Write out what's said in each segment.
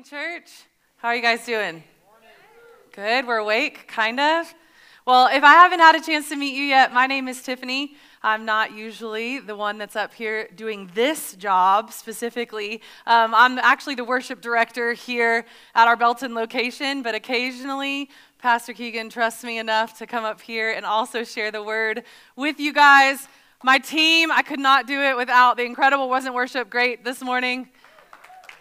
morning, church. How are you guys doing? Good. We're awake, kind of. Well, if I haven't had a chance to meet you yet, my name is Tiffany. I'm not usually the one that's up here doing this job specifically. Um, I'm actually the worship director here at our Belton location, but occasionally Pastor Keegan trusts me enough to come up here and also share the word with you guys. My team, I could not do it without the incredible Wasn't Worship Great this morning.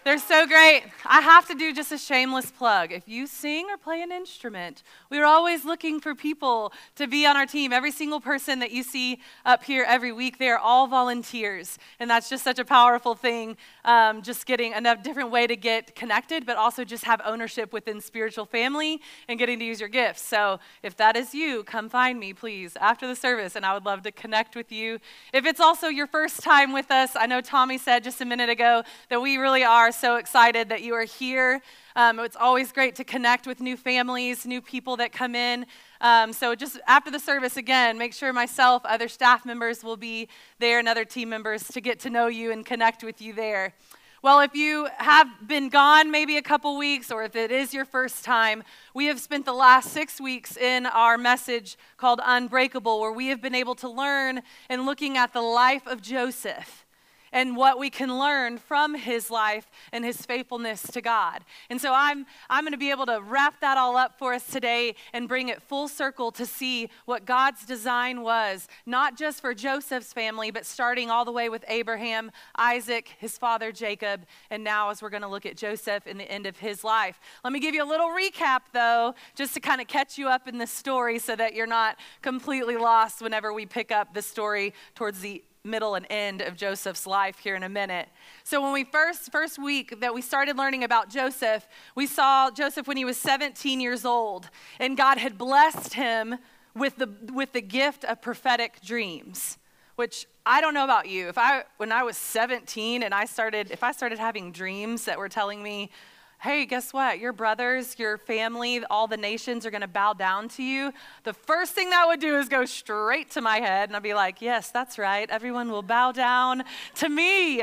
They're so great. I have to do just a shameless plug. If you sing or play an instrument, we are always looking for people to be on our team. Every single person that you see up here every week, they are all volunteers. And that's just such a powerful thing, um, just getting a different way to get connected, but also just have ownership within spiritual family and getting to use your gifts. So if that is you, come find me, please, after the service, and I would love to connect with you. If it's also your first time with us, I know Tommy said just a minute ago that we really are are so excited that you are here. Um, it's always great to connect with new families, new people that come in. Um, so, just after the service, again, make sure myself, other staff members will be there, and other team members to get to know you and connect with you there. Well, if you have been gone maybe a couple weeks, or if it is your first time, we have spent the last six weeks in our message called Unbreakable, where we have been able to learn and looking at the life of Joseph and what we can learn from his life and his faithfulness to God. And so I'm, I'm going to be able to wrap that all up for us today and bring it full circle to see what God's design was, not just for Joseph's family, but starting all the way with Abraham, Isaac, his father Jacob, and now as we're going to look at Joseph in the end of his life. Let me give you a little recap, though, just to kind of catch you up in the story so that you're not completely lost whenever we pick up the story towards the middle and end of Joseph's life here in a minute. So when we first first week that we started learning about Joseph, we saw Joseph when he was 17 years old and God had blessed him with the with the gift of prophetic dreams, which I don't know about you. If I when I was 17 and I started if I started having dreams that were telling me hey, guess what? Your brothers, your family, all the nations are going to bow down to you. The first thing that would do is go straight to my head, and I'd be like, yes, that's right. Everyone will bow down to me.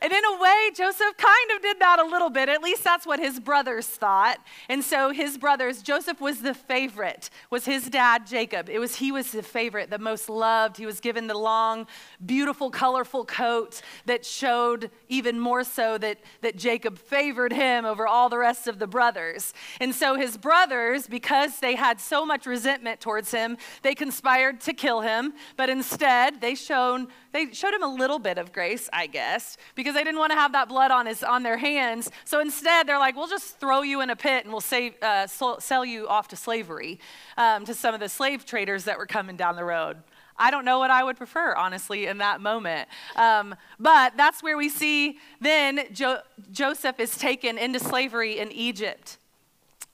And in a way, Joseph kind of did that a little bit. At least that's what his brothers thought. And so his brothers, Joseph was the favorite, was his dad Jacob. It was he was the favorite, the most loved. He was given the long, beautiful, colorful coat that showed even more so that, that Jacob favored him over all the rest of the brothers. And so his brothers, because they had so much resentment towards him, they conspired to kill him, but instead they shown they showed him a little bit of grace, I guess, because they didn't want to have that blood on, his, on their hands. So instead, they're like, we'll just throw you in a pit and we'll save, uh, sell you off to slavery um, to some of the slave traders that were coming down the road. I don't know what I would prefer, honestly, in that moment. Um, but that's where we see then jo- Joseph is taken into slavery in Egypt.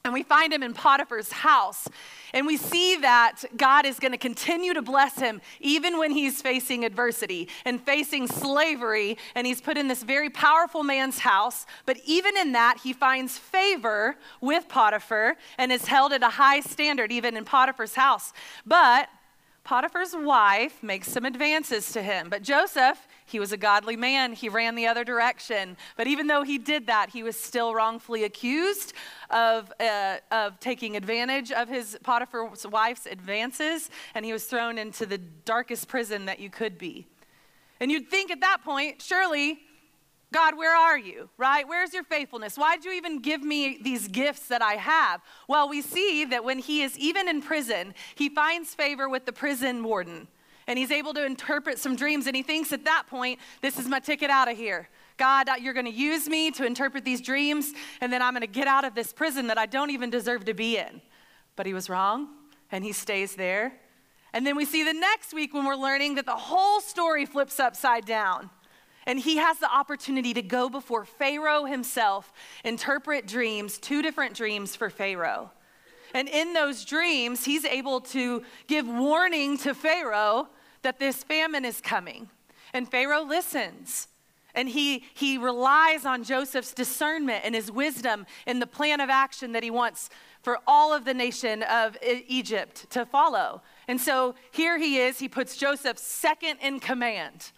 And we find him in Potiphar's house. And we see that God is going to continue to bless him even when he's facing adversity and facing slavery. And he's put in this very powerful man's house. But even in that, he finds favor with Potiphar and is held at a high standard, even in Potiphar's house. But Potiphar's wife makes some advances to him. But Joseph, he was a godly man. He ran the other direction. But even though he did that, he was still wrongfully accused of, uh, of taking advantage of his Potiphar's wife's advances, and he was thrown into the darkest prison that you could be. And you'd think at that point, surely God, where are you? Right? Where's your faithfulness? Why did you even give me these gifts that I have? Well, we see that when he is even in prison, he finds favor with the prison warden. And he's able to interpret some dreams, and he thinks at that point, this is my ticket out of here. God, uh, you're going to use me to interpret these dreams, and then I'm going to get out of this prison that I don't even deserve to be in. But he was wrong, and he stays there. And then we see the next week when we're learning that the whole story flips upside down. And he has the opportunity to go before Pharaoh himself, interpret dreams, two different dreams for Pharaoh. And in those dreams, he's able to give warning to Pharaoh that this famine is coming. And Pharaoh listens. And he, he relies on Joseph's discernment and his wisdom in the plan of action that he wants for all of the nation of Egypt to follow. And so here he is, he puts Joseph second in command.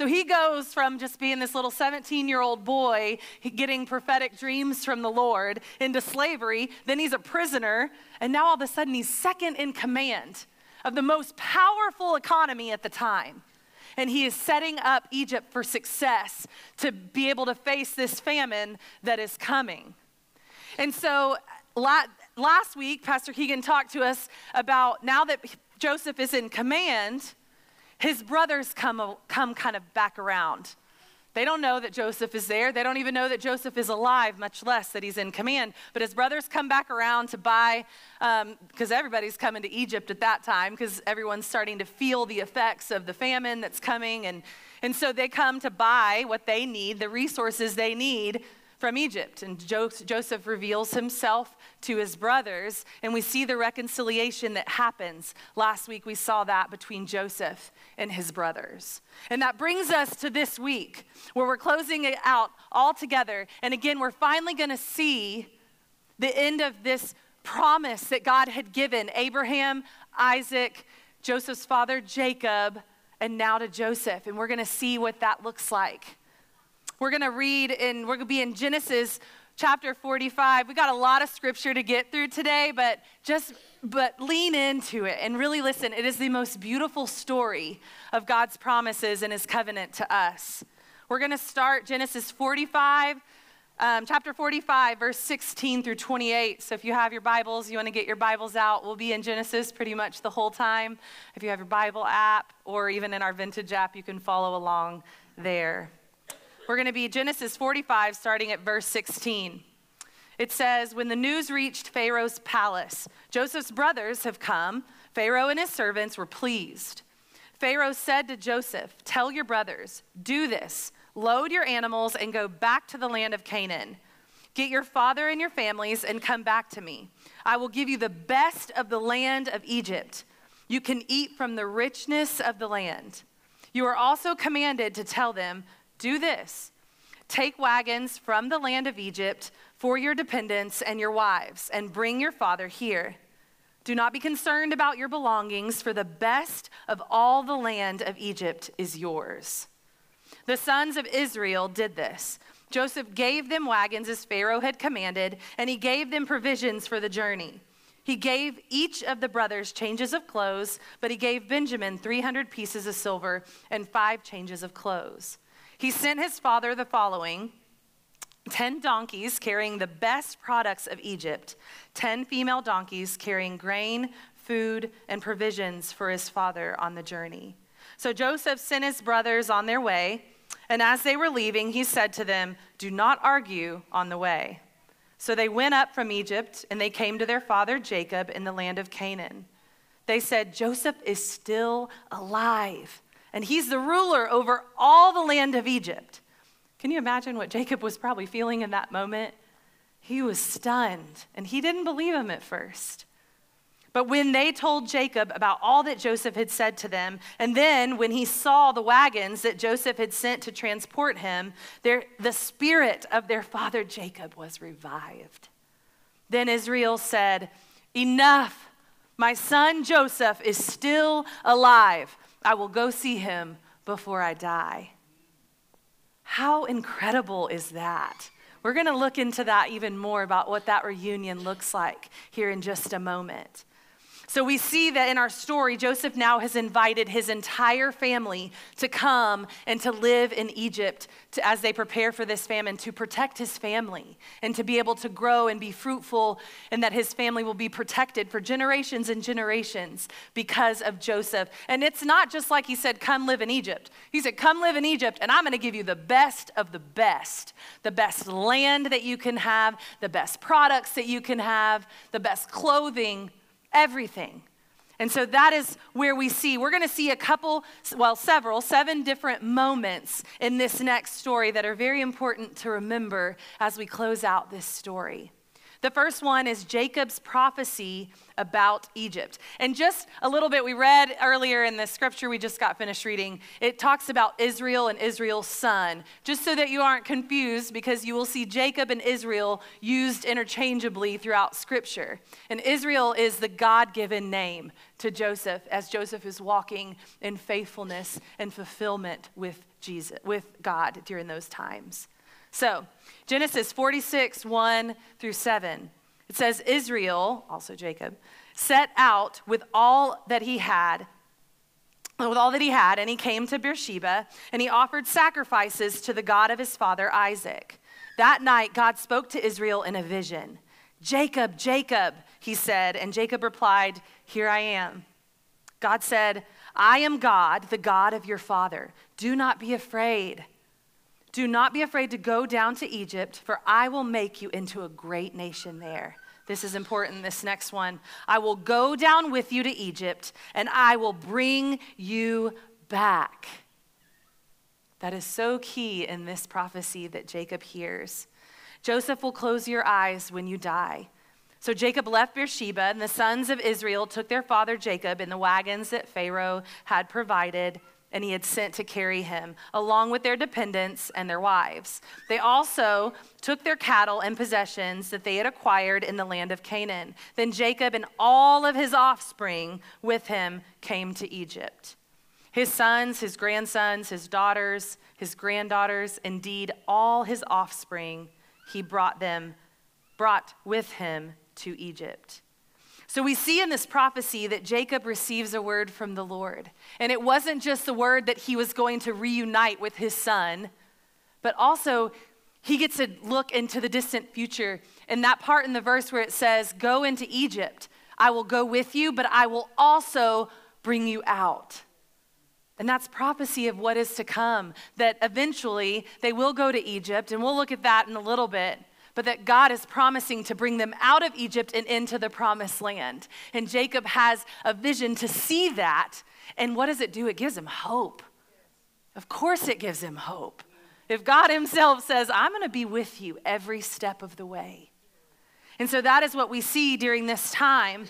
So he goes from just being this little 17 year old boy getting prophetic dreams from the Lord into slavery. Then he's a prisoner. And now all of a sudden he's second in command of the most powerful economy at the time. And he is setting up Egypt for success to be able to face this famine that is coming. And so last week, Pastor Keegan talked to us about now that Joseph is in command, his brothers come, come kind of back around. They don't know that Joseph is there. They don't even know that Joseph is alive, much less that he's in command. But his brothers come back around to buy, because um, everybody's coming to Egypt at that time, because everyone's starting to feel the effects of the famine that's coming. And, and so they come to buy what they need, the resources they need from Egypt. And Joseph reveals himself to his brothers, and we see the reconciliation that happens. Last week, we saw that between Joseph and his brothers. And that brings us to this week, where we're closing it out all together. And again, we're finally going to see the end of this promise that God had given Abraham, Isaac, Joseph's father, Jacob, and now to Joseph. And we're going to see what that looks like. We're going to read and we're going to be in Genesis chapter 45. We got a lot of scripture to get through today, but just but lean into it and really listen. It is the most beautiful story of God's promises and his covenant to us. We're going to start Genesis 45 um, chapter 45, verse 16 through 28. So if you have your Bibles, you want to get your Bibles out, we'll be in Genesis pretty much the whole time. If you have your Bible app or even in our vintage app, you can follow along there. We're going to be Genesis 45, starting at verse 16. It says, When the news reached Pharaoh's palace, Joseph's brothers have come. Pharaoh and his servants were pleased. Pharaoh said to Joseph, Tell your brothers, do this. Load your animals and go back to the land of Canaan. Get your father and your families and come back to me. I will give you the best of the land of Egypt. You can eat from the richness of the land. You are also commanded to tell them, do this take wagons from the land of Egypt for your dependents and your wives, and bring your father here. Do not be concerned about your belongings, for the best of all the land of Egypt is yours. The sons of Israel did this. Joseph gave them wagons as Pharaoh had commanded, and he gave them provisions for the journey. He gave each of the brothers changes of clothes, but he gave Benjamin 300 pieces of silver and five changes of clothes. He sent his father the following 10 donkeys carrying the best products of Egypt, 10 female donkeys carrying grain, food, and provisions for his father on the journey. So Joseph sent his brothers on their way, and as they were leaving, he said to them, Do not argue on the way. So they went up from Egypt, and they came to their father Jacob in the land of Canaan. They said, Joseph is still alive and he's the ruler over all the land of Egypt. Can you imagine what Jacob was probably feeling in that moment? He was stunned, and he didn't believe him at first. But when they told Jacob about all that Joseph had said to them, and then when he saw the wagons that Joseph had sent to transport him, the spirit of their father Jacob was revived. Then Israel said, Enough! My son Joseph is still alive. I will go see him before I die. How incredible is that? We're going to look into that even more about what that reunion looks like here in just a moment. So we see that in our story, Joseph now has invited his entire family to come and to live in Egypt to, as they prepare for this famine, to protect his family and to be able to grow and be fruitful, and that his family will be protected for generations and generations because of Joseph. And it's not just like he said, Come live in Egypt. He said, Come live in Egypt, and I'm going to give you the best of the best the best land that you can have, the best products that you can have, the best clothing everything. And so that is where we see, we're going to see a couple, well, several, seven different moments in this next story that are very important to remember as we close out this story. The first one is Jacob's prophecy about Egypt. And just a little bit, we read earlier in the scripture we just got finished reading, it talks about Israel and Israel's son, just so that you aren't confused, because you will see Jacob and Israel used interchangeably throughout scripture. And Israel is the God given name to Joseph as Joseph is walking in faithfulness and fulfillment with Jesus, with God during those times. So, Genesis 46, 1 through 7. It says, Israel, also Jacob, set out with all that he had, with all that he had, and he came to Beersheba, and he offered sacrifices to the God of his father Isaac. That night, God spoke to Israel in a vision. Jacob, Jacob, he said, and Jacob replied, Here I am. God said, I am God, the God of your father. Do not be afraid. Do not be afraid to go down to Egypt, for I will make you into a great nation there. This is important, this next one. I will go down with you to Egypt, and I will bring you back. That is so key in this prophecy that Jacob hears. Joseph will close your eyes when you die. So Jacob left Beersheba, and the sons of Israel took their father Jacob in the wagons that Pharaoh had provided and he had sent to carry him, along with their dependents and their wives. They also took their cattle and possessions that they had acquired in the land of Canaan. Then Jacob and all of his offspring with him came to Egypt. His sons, his grandsons, his daughters, his granddaughters, indeed all his offspring, he brought them, brought with him to Egypt. So we see in this prophecy that Jacob receives a word from the Lord. And it wasn't just the word that he was going to reunite with his son, but also he gets to look into the distant future. And that part in the verse where it says, Go into Egypt, I will go with you, but I will also bring you out. And that's prophecy of what is to come, that eventually they will go to Egypt, and we'll look at that in a little bit but that God is promising to bring them out of Egypt and into the promised land. And Jacob has a vision to see that. And what does it do? It gives him hope. Of course, it gives him hope. If God Himself says, I'm going to be with you every step of the way. And so that is what we see during this time.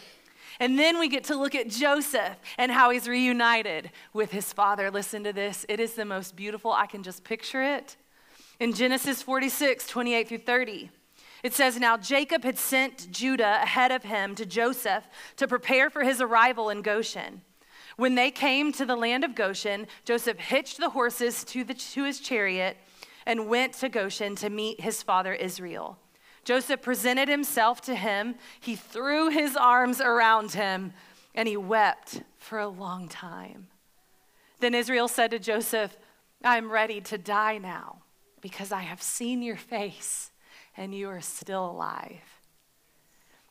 And then we get to look at Joseph and how he's reunited with his father. Listen to this. It is the most beautiful. I can just picture it in Genesis 46, 28 through 30. It says, Now Jacob had sent Judah ahead of him to Joseph to prepare for his arrival in Goshen. When they came to the land of Goshen, Joseph hitched the horses to, the, to his chariot and went to Goshen to meet his father Israel. Joseph presented himself to him. He threw his arms around him and he wept for a long time. Then Israel said to Joseph, I'm ready to die now because I have seen your face and you are still alive.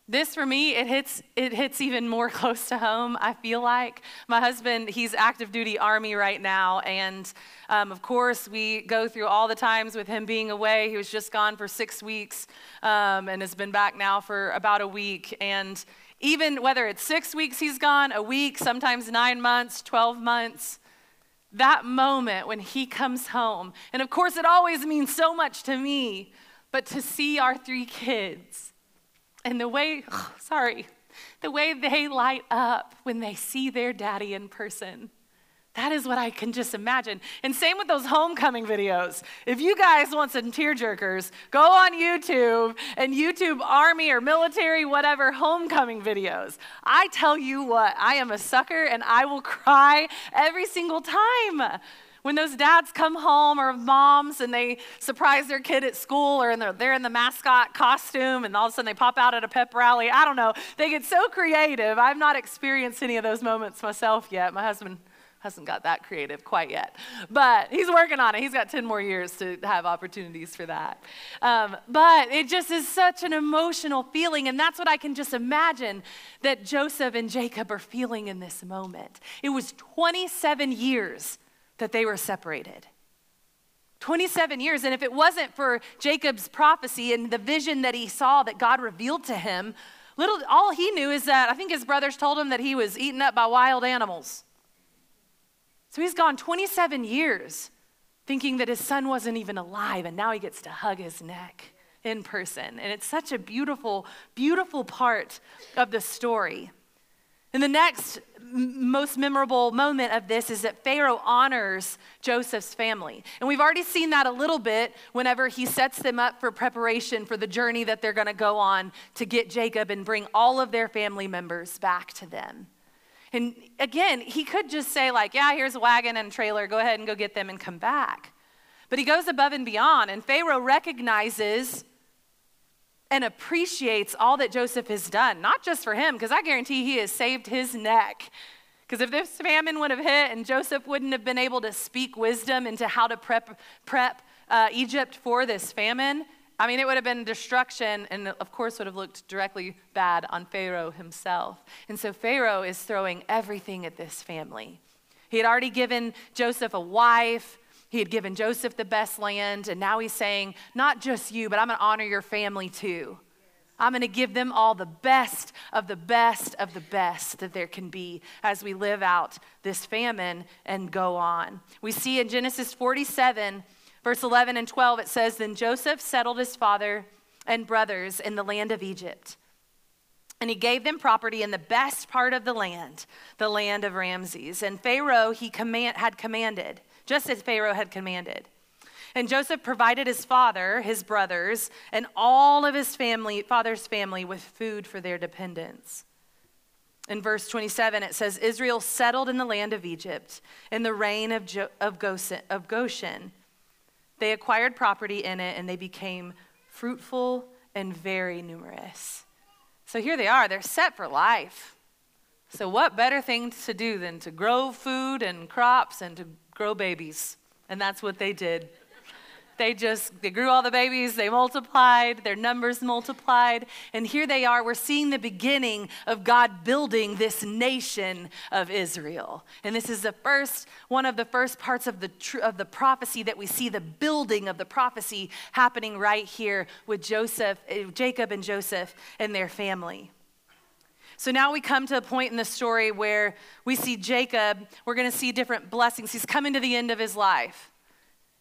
This for me, it hits, it hits even more close to home, I feel like. My husband, he's active duty Army right now. And um, of course, we go through all the times with him being away. He was just gone for six weeks um, and has been back now for about a week. And even whether it's six weeks he's gone, a week, sometimes nine months, 12 months, that moment when he comes home. And of course, it always means so much to me, but to see our three kids and the way, oh, sorry, the way they light up when they see their daddy in person. That is what I can just imagine. And same with those homecoming videos. If you guys want some tearjerkers, go on YouTube and YouTube Army or military, whatever, homecoming videos. I tell you what, I am a sucker and I will cry every single time. When those dads come home or moms and they surprise their kid at school or they're, they're in the mascot costume and all of a sudden they pop out at a pep rally, I don't know. They get so creative. I've not experienced any of those moments myself yet. My husband hasn't got that creative quite yet, but he's working on it. He's got 10 more years to have opportunities for that. Um, but it just is such an emotional feeling, and that's what I can just imagine that Joseph and Jacob are feeling in this moment. It was 27 years that they were separated. 27 years. And if it wasn't for Jacob's prophecy and the vision that he saw that God revealed to him, little all he knew is that I think his brothers told him that he was eaten up by wild animals. So he's gone 27 years thinking that his son wasn't even alive, and now he gets to hug his neck in person. And it's such a beautiful, beautiful part of the story. And the next most memorable moment of this is that Pharaoh honors Joseph's family. And we've already seen that a little bit whenever he sets them up for preparation for the journey that they're going to go on to get Jacob and bring all of their family members back to them. And again, he could just say, like, yeah, here's a wagon and a trailer, go ahead and go get them and come back. But he goes above and beyond, and Pharaoh recognizes and appreciates all that Joseph has done, not just for him, because I guarantee he has saved his neck. Because if this famine would have hit and Joseph wouldn't have been able to speak wisdom into how to prep, prep uh, Egypt for this famine, I mean, it would have been destruction and, of course, would have looked directly bad on Pharaoh himself. And so Pharaoh is throwing everything at this family. He had already given Joseph a wife, he had given Joseph the best land, and now he's saying, Not just you, but I'm going to honor your family too. I'm going to give them all the best of the best of the best that there can be as we live out this famine and go on. We see in Genesis 47, verse 11 and 12, it says, Then Joseph settled his father and brothers in the land of Egypt. And he gave them property in the best part of the land, the land of Ramses. And Pharaoh he command, had commanded just as Pharaoh had commanded. And Joseph provided his father, his brothers, and all of his family, father's family with food for their dependents. In verse 27, it says Israel settled in the land of Egypt in the reign of, jo- of, Goshen, of Goshen. They acquired property in it and they became fruitful and very numerous. So here they are, they're set for life. So, what better thing to do than to grow food and crops and to grow babies. And that's what they did. They just they grew all the babies, they multiplied, their numbers multiplied, and here they are. We're seeing the beginning of God building this nation of Israel. And this is the first one of the first parts of the tr- of the prophecy that we see the building of the prophecy happening right here with Joseph, eh, Jacob and Joseph and their family. So now we come to a point in the story where we see Jacob, we're going to see different blessings. He's coming to the end of his life.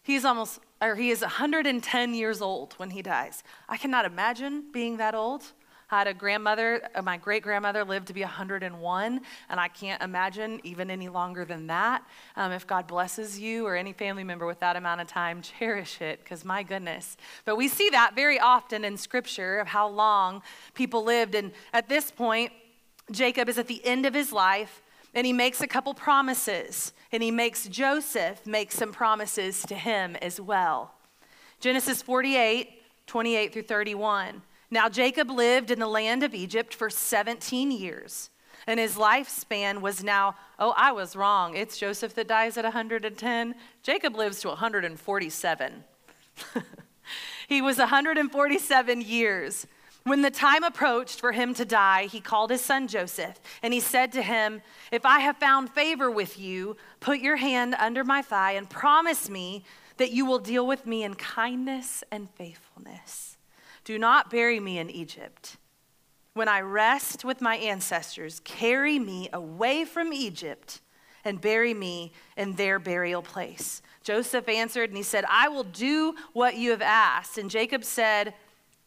He's almost, or he is 110 years old when he dies. I cannot imagine being that old. I had a grandmother, uh, my great grandmother lived to be 101, and I can't imagine even any longer than that. Um, if God blesses you or any family member with that amount of time, cherish it, because my goodness. But we see that very often in Scripture of how long people lived. And at this point, Jacob is at the end of his life and he makes a couple promises and he makes Joseph make some promises to him as well. Genesis 48, 28 through 31. Now Jacob lived in the land of Egypt for 17 years, and his lifespan was now, oh, I was wrong. It's Joseph that dies at 110. Jacob lives to 147. he was 147 years. When the time approached for him to die, he called his son Joseph, and he said to him, If I have found favor with you, put your hand under my thigh and promise me that you will deal with me in kindness and faithfulness. Do not bury me in Egypt. When I rest with my ancestors, carry me away from Egypt and bury me in their burial place. Joseph answered and he said, I will do what you have asked. And Jacob said,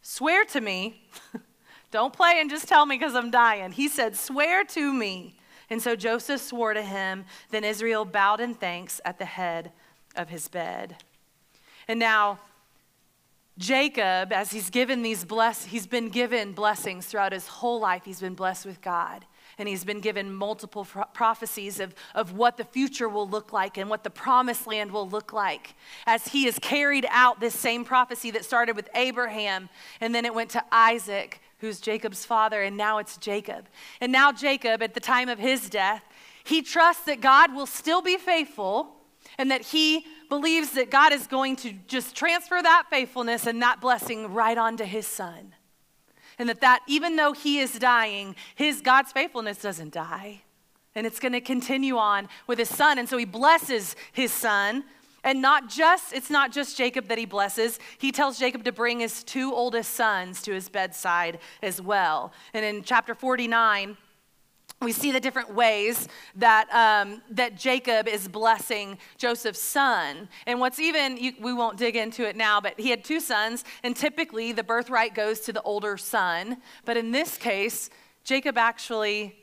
Swear to me. Don't play and just tell me because I'm dying. He said, Swear to me. And so Joseph swore to him. Then Israel bowed in thanks at the head of his bed. And now, Jacob, as he's given these bless, he's been given blessings throughout his whole life. He's been blessed with God and he's been given multiple prophecies of, of what the future will look like and what the promised land will look like as he has carried out this same prophecy that started with Abraham and then it went to Isaac, who's Jacob's father, and now it's Jacob. And now, Jacob, at the time of his death, he trusts that God will still be faithful and that he believes that God is going to just transfer that faithfulness and that blessing right onto his son and that that even though he is dying, his God's faithfulness doesn't die. And it's going to continue on with his son. And so he blesses his son. And not just, it's not just Jacob that he blesses. He tells Jacob to bring his two oldest sons to his bedside as well. And in chapter 49, we see the different ways that, um, that Jacob is blessing Joseph's son. And what's even, you, we won't dig into it now, but he had two sons, and typically the birthright goes to the older son. But in this case, Jacob actually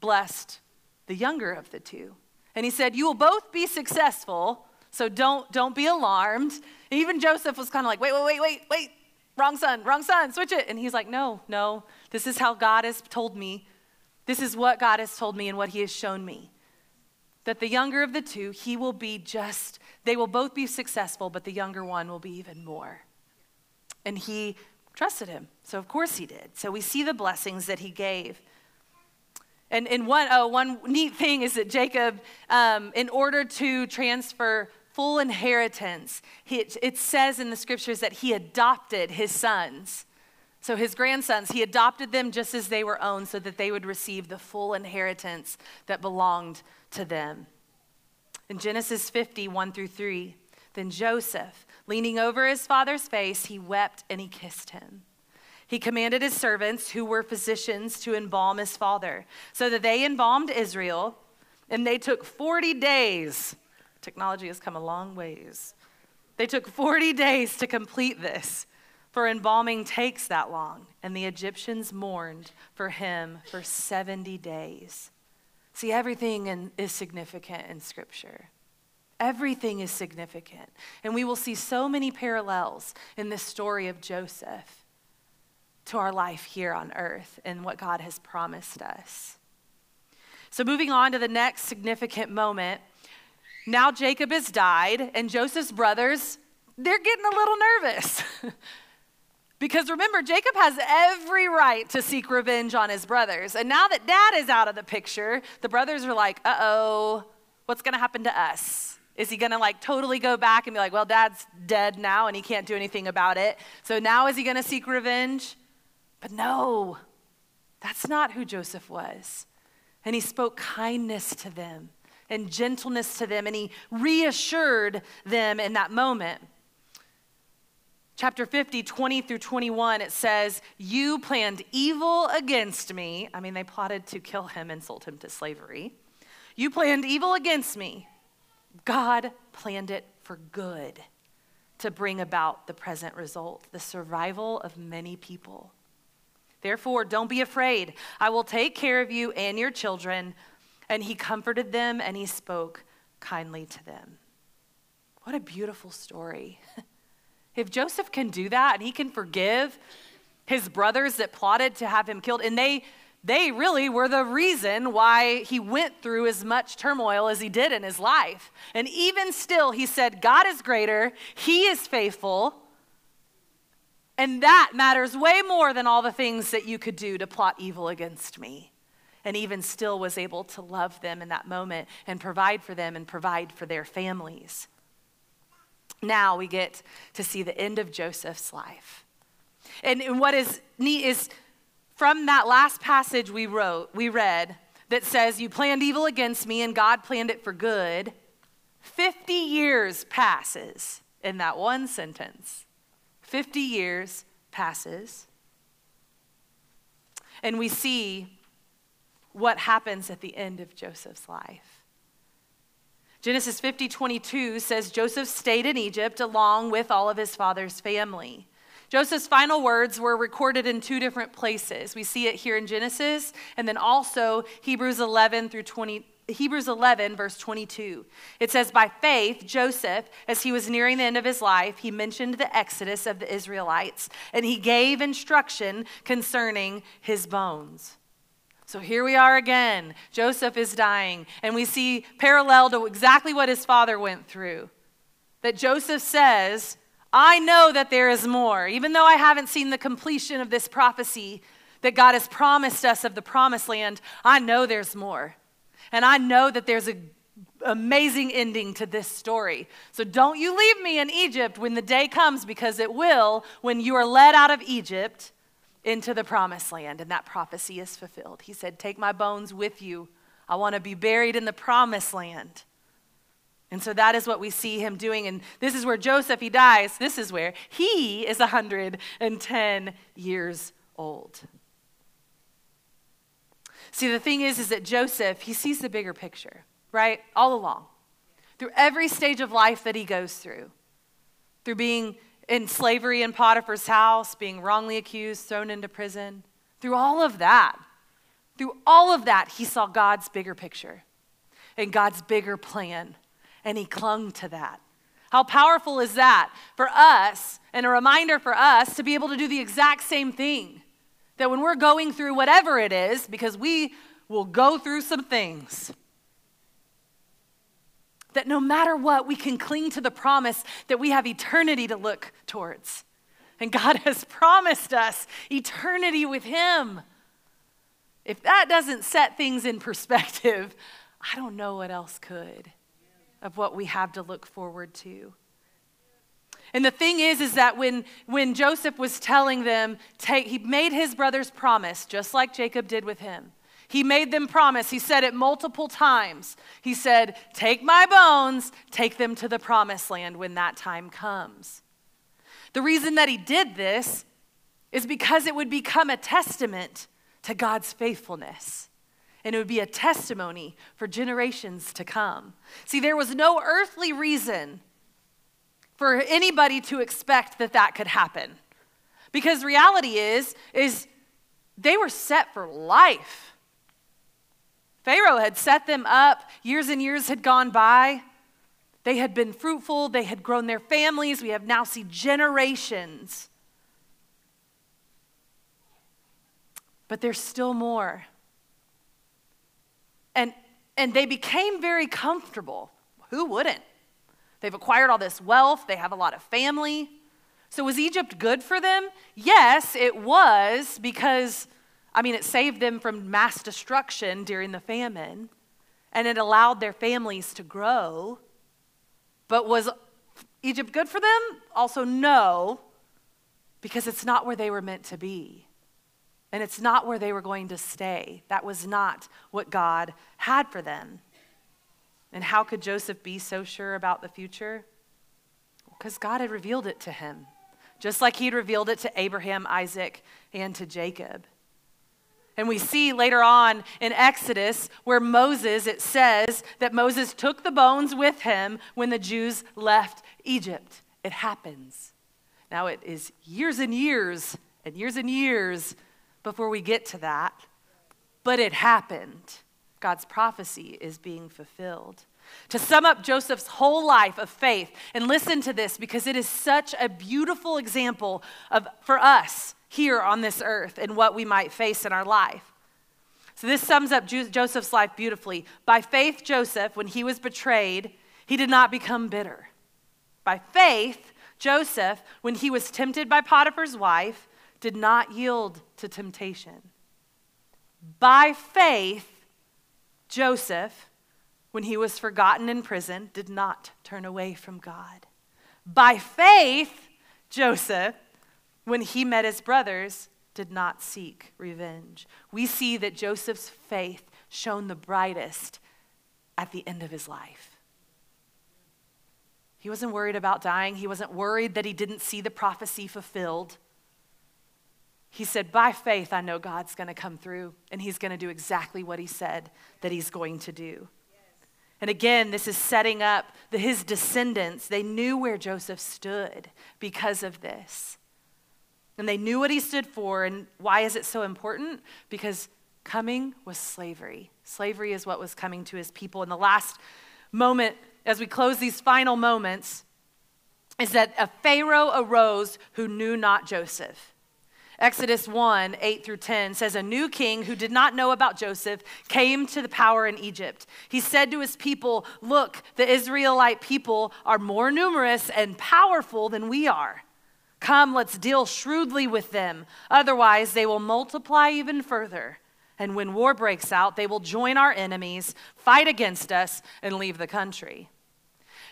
blessed the younger of the two. And he said, You will both be successful, so don't, don't be alarmed. Even Joseph was kind of like, Wait, wait, wait, wait, wait, wrong son, wrong son, switch it. And he's like, No, no, this is how God has told me this is what God has told me and what He has shown me. That the younger of the two, he will be just, they will both be successful, but the younger one will be even more. And he trusted him. So, of course, he did. So, we see the blessings that he gave. And, and one, oh, one neat thing is that Jacob, um, in order to transfer full inheritance, he, it says in the scriptures that he adopted his sons. So his grandsons, he adopted them just as they were owned so that they would receive the full inheritance that belonged to them. In Genesis 50, 1 through 3, then Joseph, leaning over his father's face, he wept and he kissed him. He commanded his servants, who were physicians, to embalm his father, so that they embalmed Israel, and they took 40 days. Technology has come a long ways. They took 40 days to complete this. For embalming takes that long, and the Egyptians mourned for him for 70 days. See, everything in, is significant in Scripture. Everything is significant. And we will see so many parallels in this story of Joseph to our life here on earth and what God has promised us. So, moving on to the next significant moment. Now Jacob has died, and Joseph's brothers, they're getting a little nervous. Because remember, Jacob has every right to seek revenge on his brothers. And now that dad is out of the picture, the brothers are like, uh oh, what's going to happen to us? Is he going to like totally go back and be like, well, dad's dead now and he can't do anything about it. So now is he going to seek revenge? But no, that's not who Joseph was. And he spoke kindness to them and gentleness to them, and he reassured them in that moment chapter 50, 20 through 21, it says, You planned evil against me. I mean, they plotted to kill him and sold him to slavery. You planned evil against me. God planned it for good to bring about the present result, the survival of many people. Therefore, don't be afraid. I will take care of you and your children. And he comforted them and he spoke kindly to them. What a beautiful story. If Joseph can do that and he can forgive his brothers that plotted to have him killed, and they they really were the reason why he went through as much turmoil as he did in his life. And even still, he said, God is greater, He is faithful. And that matters way more than all the things that you could do to plot evil against me. And even still was able to love them in that moment and provide for them and provide for their families. Now we get to see the end of Joseph's life. And, and what is neat is from that last passage we wrote, we read that says, You planned evil against me and God planned it for good. 50 years passes in that one sentence. 50 years passes. And we see what happens at the end of Joseph's life. Genesis 50 22 says Joseph stayed in Egypt along with all of his father's family. Joseph's final words were recorded in two different places. We see it here in Genesis and then also Hebrews 11 through 20. Hebrews 11, verse 22. It says, By faith, Joseph, as he was nearing the end of his life, he mentioned the exodus of the Israelites, and he gave instruction concerning his bones. So here we are again. Joseph is dying, and we see parallel to exactly what his father went through. That Joseph says, I know that there is more. Even though I haven't seen the completion of this prophecy that God has promised us of the promised land, I know there's more. And I know that there's an amazing ending to this story. So don't you leave me in Egypt when the day comes, because it will when you are led out of Egypt into the promised land, and that prophecy is fulfilled. He said, Take my bones with you. I want to be buried in the promised land. And so that is what we see him doing. And this is where Joseph, he dies. This is where he is 110 years old. See, the thing is, is that Joseph, he sees the bigger picture, right? All along. Through every stage of life that he goes through, through being in slavery in Potiphar's house, being wrongly accused, thrown into prison, through all of that, through all of that, he saw God's bigger picture and God's bigger plan, and he clung to that. How powerful is that for us, and a reminder for us to be able to do the exact same thing? That when we're going through whatever it is, because we will go through some things, that no matter what, we can cling to the promise that we have eternity to look towards. And God has promised us eternity with Him. If that doesn't set things in perspective, I don't know what else could of what we have to look forward to. And the thing is, is that when, when Joseph was telling them, take, he made his brothers promise, just like Jacob did with him. He made them promise. He said it multiple times. He said, Take my bones, take them to the promised land when that time comes. The reason that he did this is because it would become a testament to God's faithfulness. And it would be a testimony for generations to come. See, there was no earthly reason for anybody to expect that that could happen. Because reality is is they were set for life. Pharaoh had set them up, years and years had gone by. They had been fruitful, they had grown their families. We have now seen generations. But there's still more. And, and they became very comfortable. Who wouldn't? They've acquired all this wealth, they have a lot of family. So, was Egypt good for them? Yes, it was, because, I mean, it saved them from mass destruction during the famine, and it allowed their families to grow. But was Egypt good for them? Also, no, because it's not where they were meant to be. And it's not where they were going to stay. That was not what God had for them. And how could Joseph be so sure about the future? Because God had revealed it to him, just like he'd revealed it to Abraham, Isaac, and to Jacob. And we see later on in Exodus where Moses, it says that Moses took the bones with him when the Jews left Egypt. It happens. Now, it is years and years and years and years before we get to that, but it happened. God's prophecy is being fulfilled. To sum up Joseph's whole life of faith, and listen to this because it is such a beautiful example of, for us here on this earth and what we might face in our life. So, this sums up Joseph's life beautifully. By faith, Joseph, when he was betrayed, he did not become bitter. By faith, Joseph, when he was tempted by Potiphar's wife, did not yield to temptation. By faith, Joseph, when he was forgotten in prison, did not turn away from God. By faith, Joseph, when he met his brothers, did not seek revenge. We see that Joseph's faith shone the brightest at the end of his life. He wasn't worried about dying. He wasn't worried that he didn't see the prophecy fulfilled. He said, By faith, I know God's going to come through and he's going to do exactly what he said that he's going to do. And again, this is setting up the, his descendants. They knew where Joseph stood because of this. And they knew what he stood for. And why is it so important? Because coming was slavery. Slavery is what was coming to his people. And the last moment, as we close these final moments, is that a Pharaoh arose who knew not Joseph. Exodus 1 8 through 10 says, A new king who did not know about Joseph came to the power in Egypt. He said to his people, Look, the Israelite people are more numerous and powerful than we are. Come, let's deal shrewdly with them. Otherwise, they will multiply even further. And when war breaks out, they will join our enemies, fight against us, and leave the country.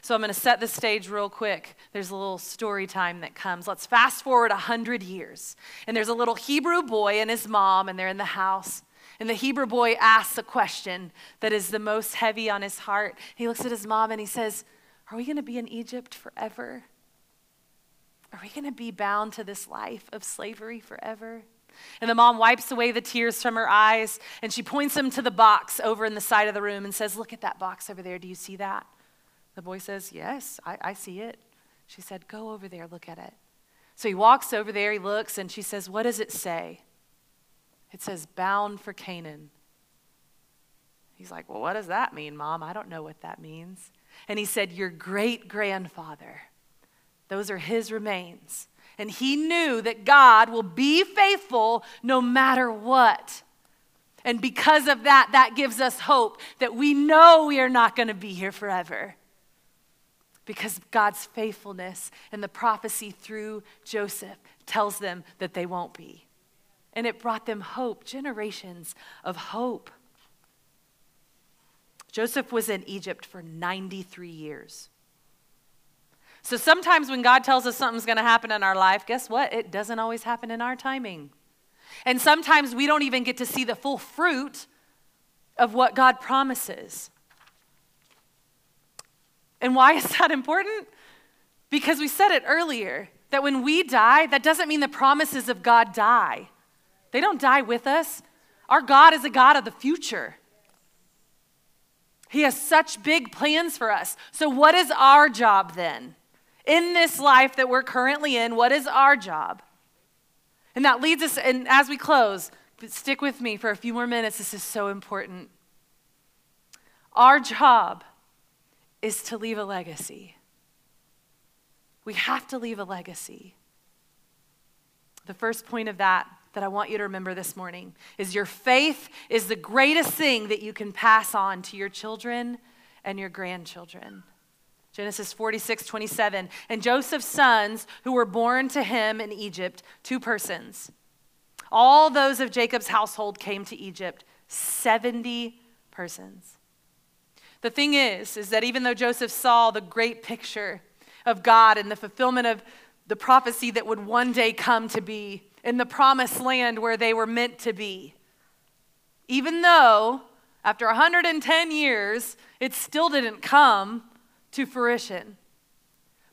So I'm going to set the stage real quick. There's a little story time that comes. Let's fast forward 100 years. And there's a little Hebrew boy and his mom, and they're in the house. And the Hebrew boy asks a question that is the most heavy on his heart. He looks at his mom and he says, Are we going to be in Egypt forever? Are we going to be bound to this life of slavery forever? And the mom wipes away the tears from her eyes and she points him to the box over in the side of the room and says, Look at that box over there. Do you see that? The boy says, Yes, I, I see it. She said, Go over there, look at it. So he walks over there, he looks, and she says, What does it say? It says, Bound for Canaan. He's like, Well, what does that mean, Mom? I don't know what that means. And he said, Your great grandfather. Those are his remains. And he knew that God will be faithful no matter what. And because of that, that gives us hope that we know we are not going to be here forever. Because God's faithfulness and the prophecy through Joseph tells them that they won't be. And it brought them hope, generations of hope. Joseph was in Egypt for 93 years. So sometimes when God tells us something's going to happen in our life, guess what? It doesn't always happen in our timing. And sometimes we don't even get to see the full fruit of what God promises. And why is that important? Because we said it earlier that when we die, that doesn't mean the promises of God die. They don't die with us. Our God is a God of the future. He has such big plans for us. So, what is our job then? In this life that we're currently in, what is our job? And that leads us, and as we close, stick with me for a few more minutes. This is so important. Our job is to leave a legacy. We have to leave a legacy. The first point of that that I want you to remember this morning is your faith is the greatest thing that you can pass on to your children and your grandchildren. Genesis 46, 27. And Joseph's sons, who were born to him in Egypt, two persons. All those of Jacob's household came to Egypt, 70 persons. The thing is, is that even though Joseph saw the great picture of God and the fulfillment of the prophecy that would one day come to be, in the promised land where they were meant to be. Even though after 110 years, it still didn't come to fruition.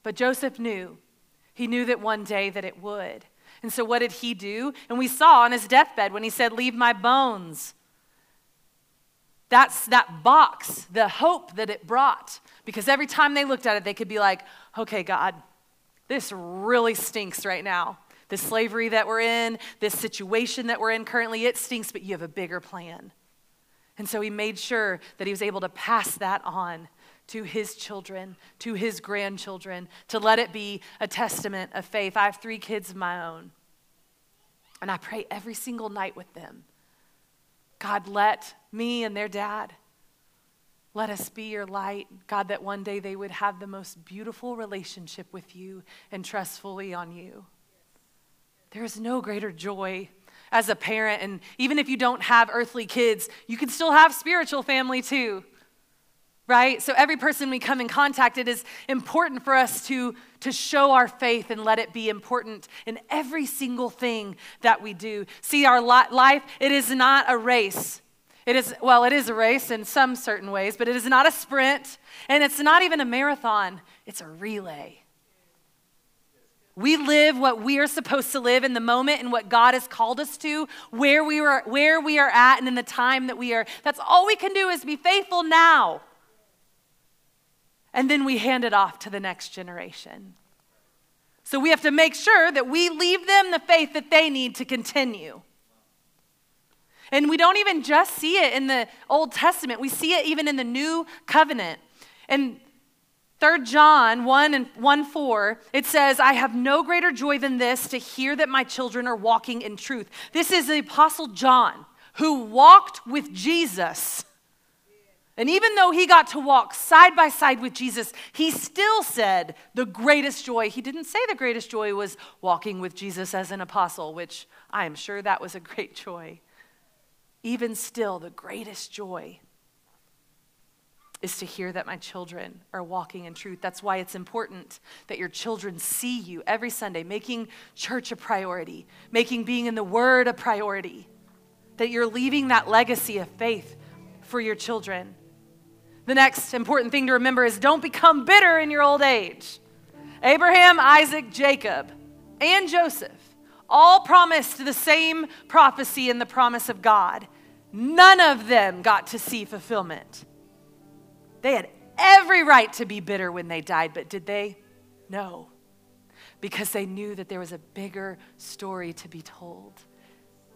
But Joseph knew. He knew that one day that it would. And so what did he do? And we saw on his deathbed when he said, "Leave my bones." That's that box, the hope that it brought. Because every time they looked at it, they could be like, okay, God, this really stinks right now the slavery that we're in, this situation that we're in currently, it stinks, but you have a bigger plan. And so he made sure that he was able to pass that on to his children, to his grandchildren, to let it be a testament of faith. I have three kids of my own, and I pray every single night with them. God, let me and their dad, let us be your light. God, that one day they would have the most beautiful relationship with you and trust fully on you. There is no greater joy as a parent. And even if you don't have earthly kids, you can still have spiritual family too. Right? So every person we come in contact, it is important for us to, to show our faith and let it be important in every single thing that we do. See, our life, it is not a race. It is, well, it is a race in some certain ways, but it is not a sprint, and it's not even a marathon, it's a relay. We live what we are supposed to live in the moment and what God has called us to, where we are, where we are at, and in the time that we are. That's all we can do is be faithful now. And then we hand it off to the next generation. So we have to make sure that we leave them the faith that they need to continue. And we don't even just see it in the Old Testament, we see it even in the New Covenant. And 3 John 1 and 1 4, it says, I have no greater joy than this to hear that my children are walking in truth. This is the Apostle John who walked with Jesus. And even though he got to walk side by side with Jesus, he still said the greatest joy. He didn't say the greatest joy was walking with Jesus as an apostle, which I am sure that was a great joy. Even still, the greatest joy is to hear that my children are walking in truth. That's why it's important that your children see you every Sunday, making church a priority, making being in the Word a priority, that you're leaving that legacy of faith for your children. The next important thing to remember is don't become bitter in your old age. Abraham, Isaac, Jacob, and Joseph all promised the same prophecy and the promise of God. None of them got to see fulfillment. They had every right to be bitter when they died, but did they? No. Because they knew that there was a bigger story to be told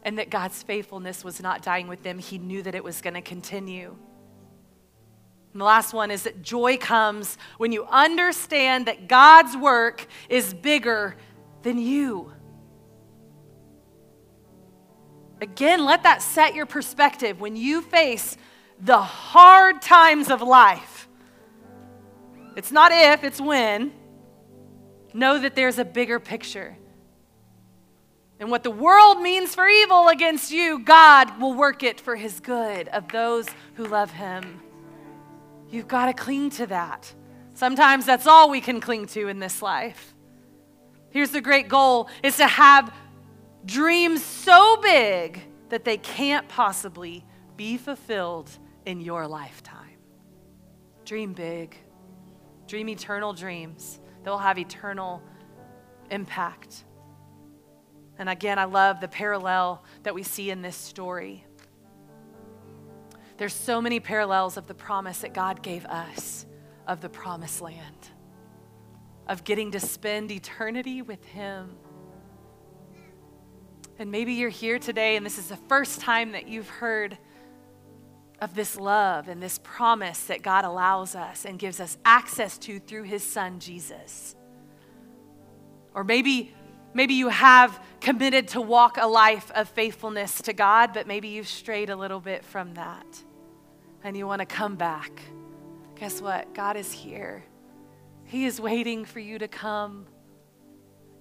and that God's faithfulness was not dying with them. He knew that it was going to continue. And the last one is that joy comes when you understand that God's work is bigger than you. Again, let that set your perspective when you face the hard times of life. It's not if, it's when. Know that there's a bigger picture. And what the world means for evil against you, God will work it for his good of those who love him. You've got to cling to that. Sometimes that's all we can cling to in this life. Here's the great goal is to have dreams so big that they can't possibly be fulfilled in your lifetime. Dream big. Dream eternal dreams that will have eternal impact. And again, I love the parallel that we see in this story. There's so many parallels of the promise that God gave us of the promised land, of getting to spend eternity with Him. And maybe you're here today and this is the first time that you've heard of this love and this promise that God allows us and gives us access to through His Son, Jesus. Or maybe Maybe you have committed to walk a life of faithfulness to God, but maybe you've strayed a little bit from that and you want to come back. Guess what? God is here. He is waiting for you to come.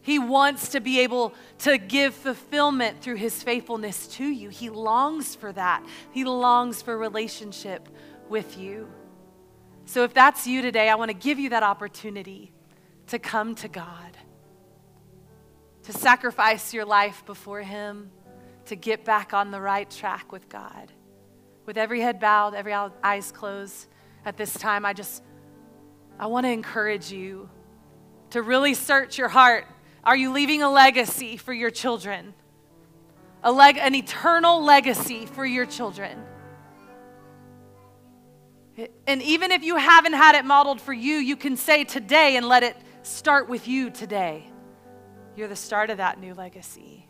He wants to be able to give fulfillment through his faithfulness to you. He longs for that. He longs for relationship with you. So if that's you today, I want to give you that opportunity to come to God to sacrifice your life before Him, to get back on the right track with God. With every head bowed, every eyes closed at this time, I just, I want to encourage you to really search your heart. Are you leaving a legacy for your children? A leg, an eternal legacy for your children. And even if you haven't had it modeled for you, you can say today and let it start with you today. You're the start of that new legacy.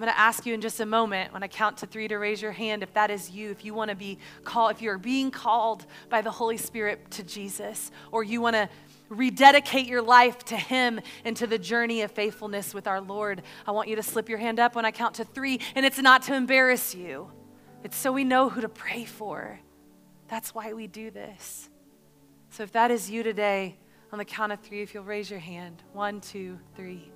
I'm going to ask you in just a moment when I count to three to raise your hand if that is you, if you want to be called, if you're being called by the Holy Spirit to Jesus, or you want to rededicate your life to Him and to the journey of faithfulness with our Lord. I want you to slip your hand up when I count to three, and it's not to embarrass you, it's so we know who to pray for. That's why we do this. So if that is you today, on the count of three, if you'll raise your hand one, two, three.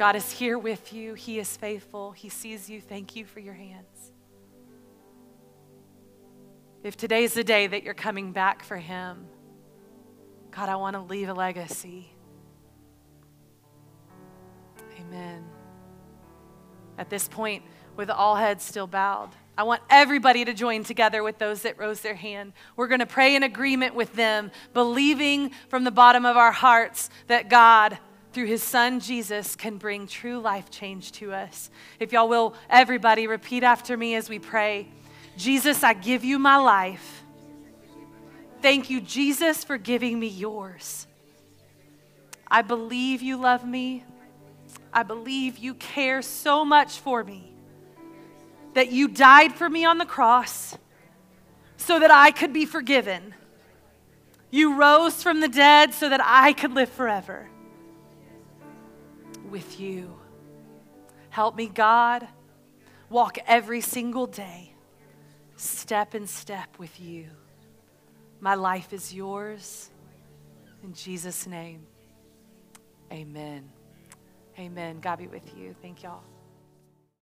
God is here with you. He is faithful. He sees you. Thank you for your hands. If today's the day that you're coming back for Him, God, I want to leave a legacy. Amen. At this point, with all heads still bowed, I want everybody to join together with those that rose their hand. We're going to pray in agreement with them, believing from the bottom of our hearts that God, through his son Jesus, can bring true life change to us. If y'all will, everybody repeat after me as we pray Jesus, I give you my life. Thank you, Jesus, for giving me yours. I believe you love me. I believe you care so much for me that you died for me on the cross so that I could be forgiven. You rose from the dead so that I could live forever with you. Help me, God, walk every single day, step in step with you. My life is yours. In Jesus' name, amen. Amen. God be with you. Thank y'all.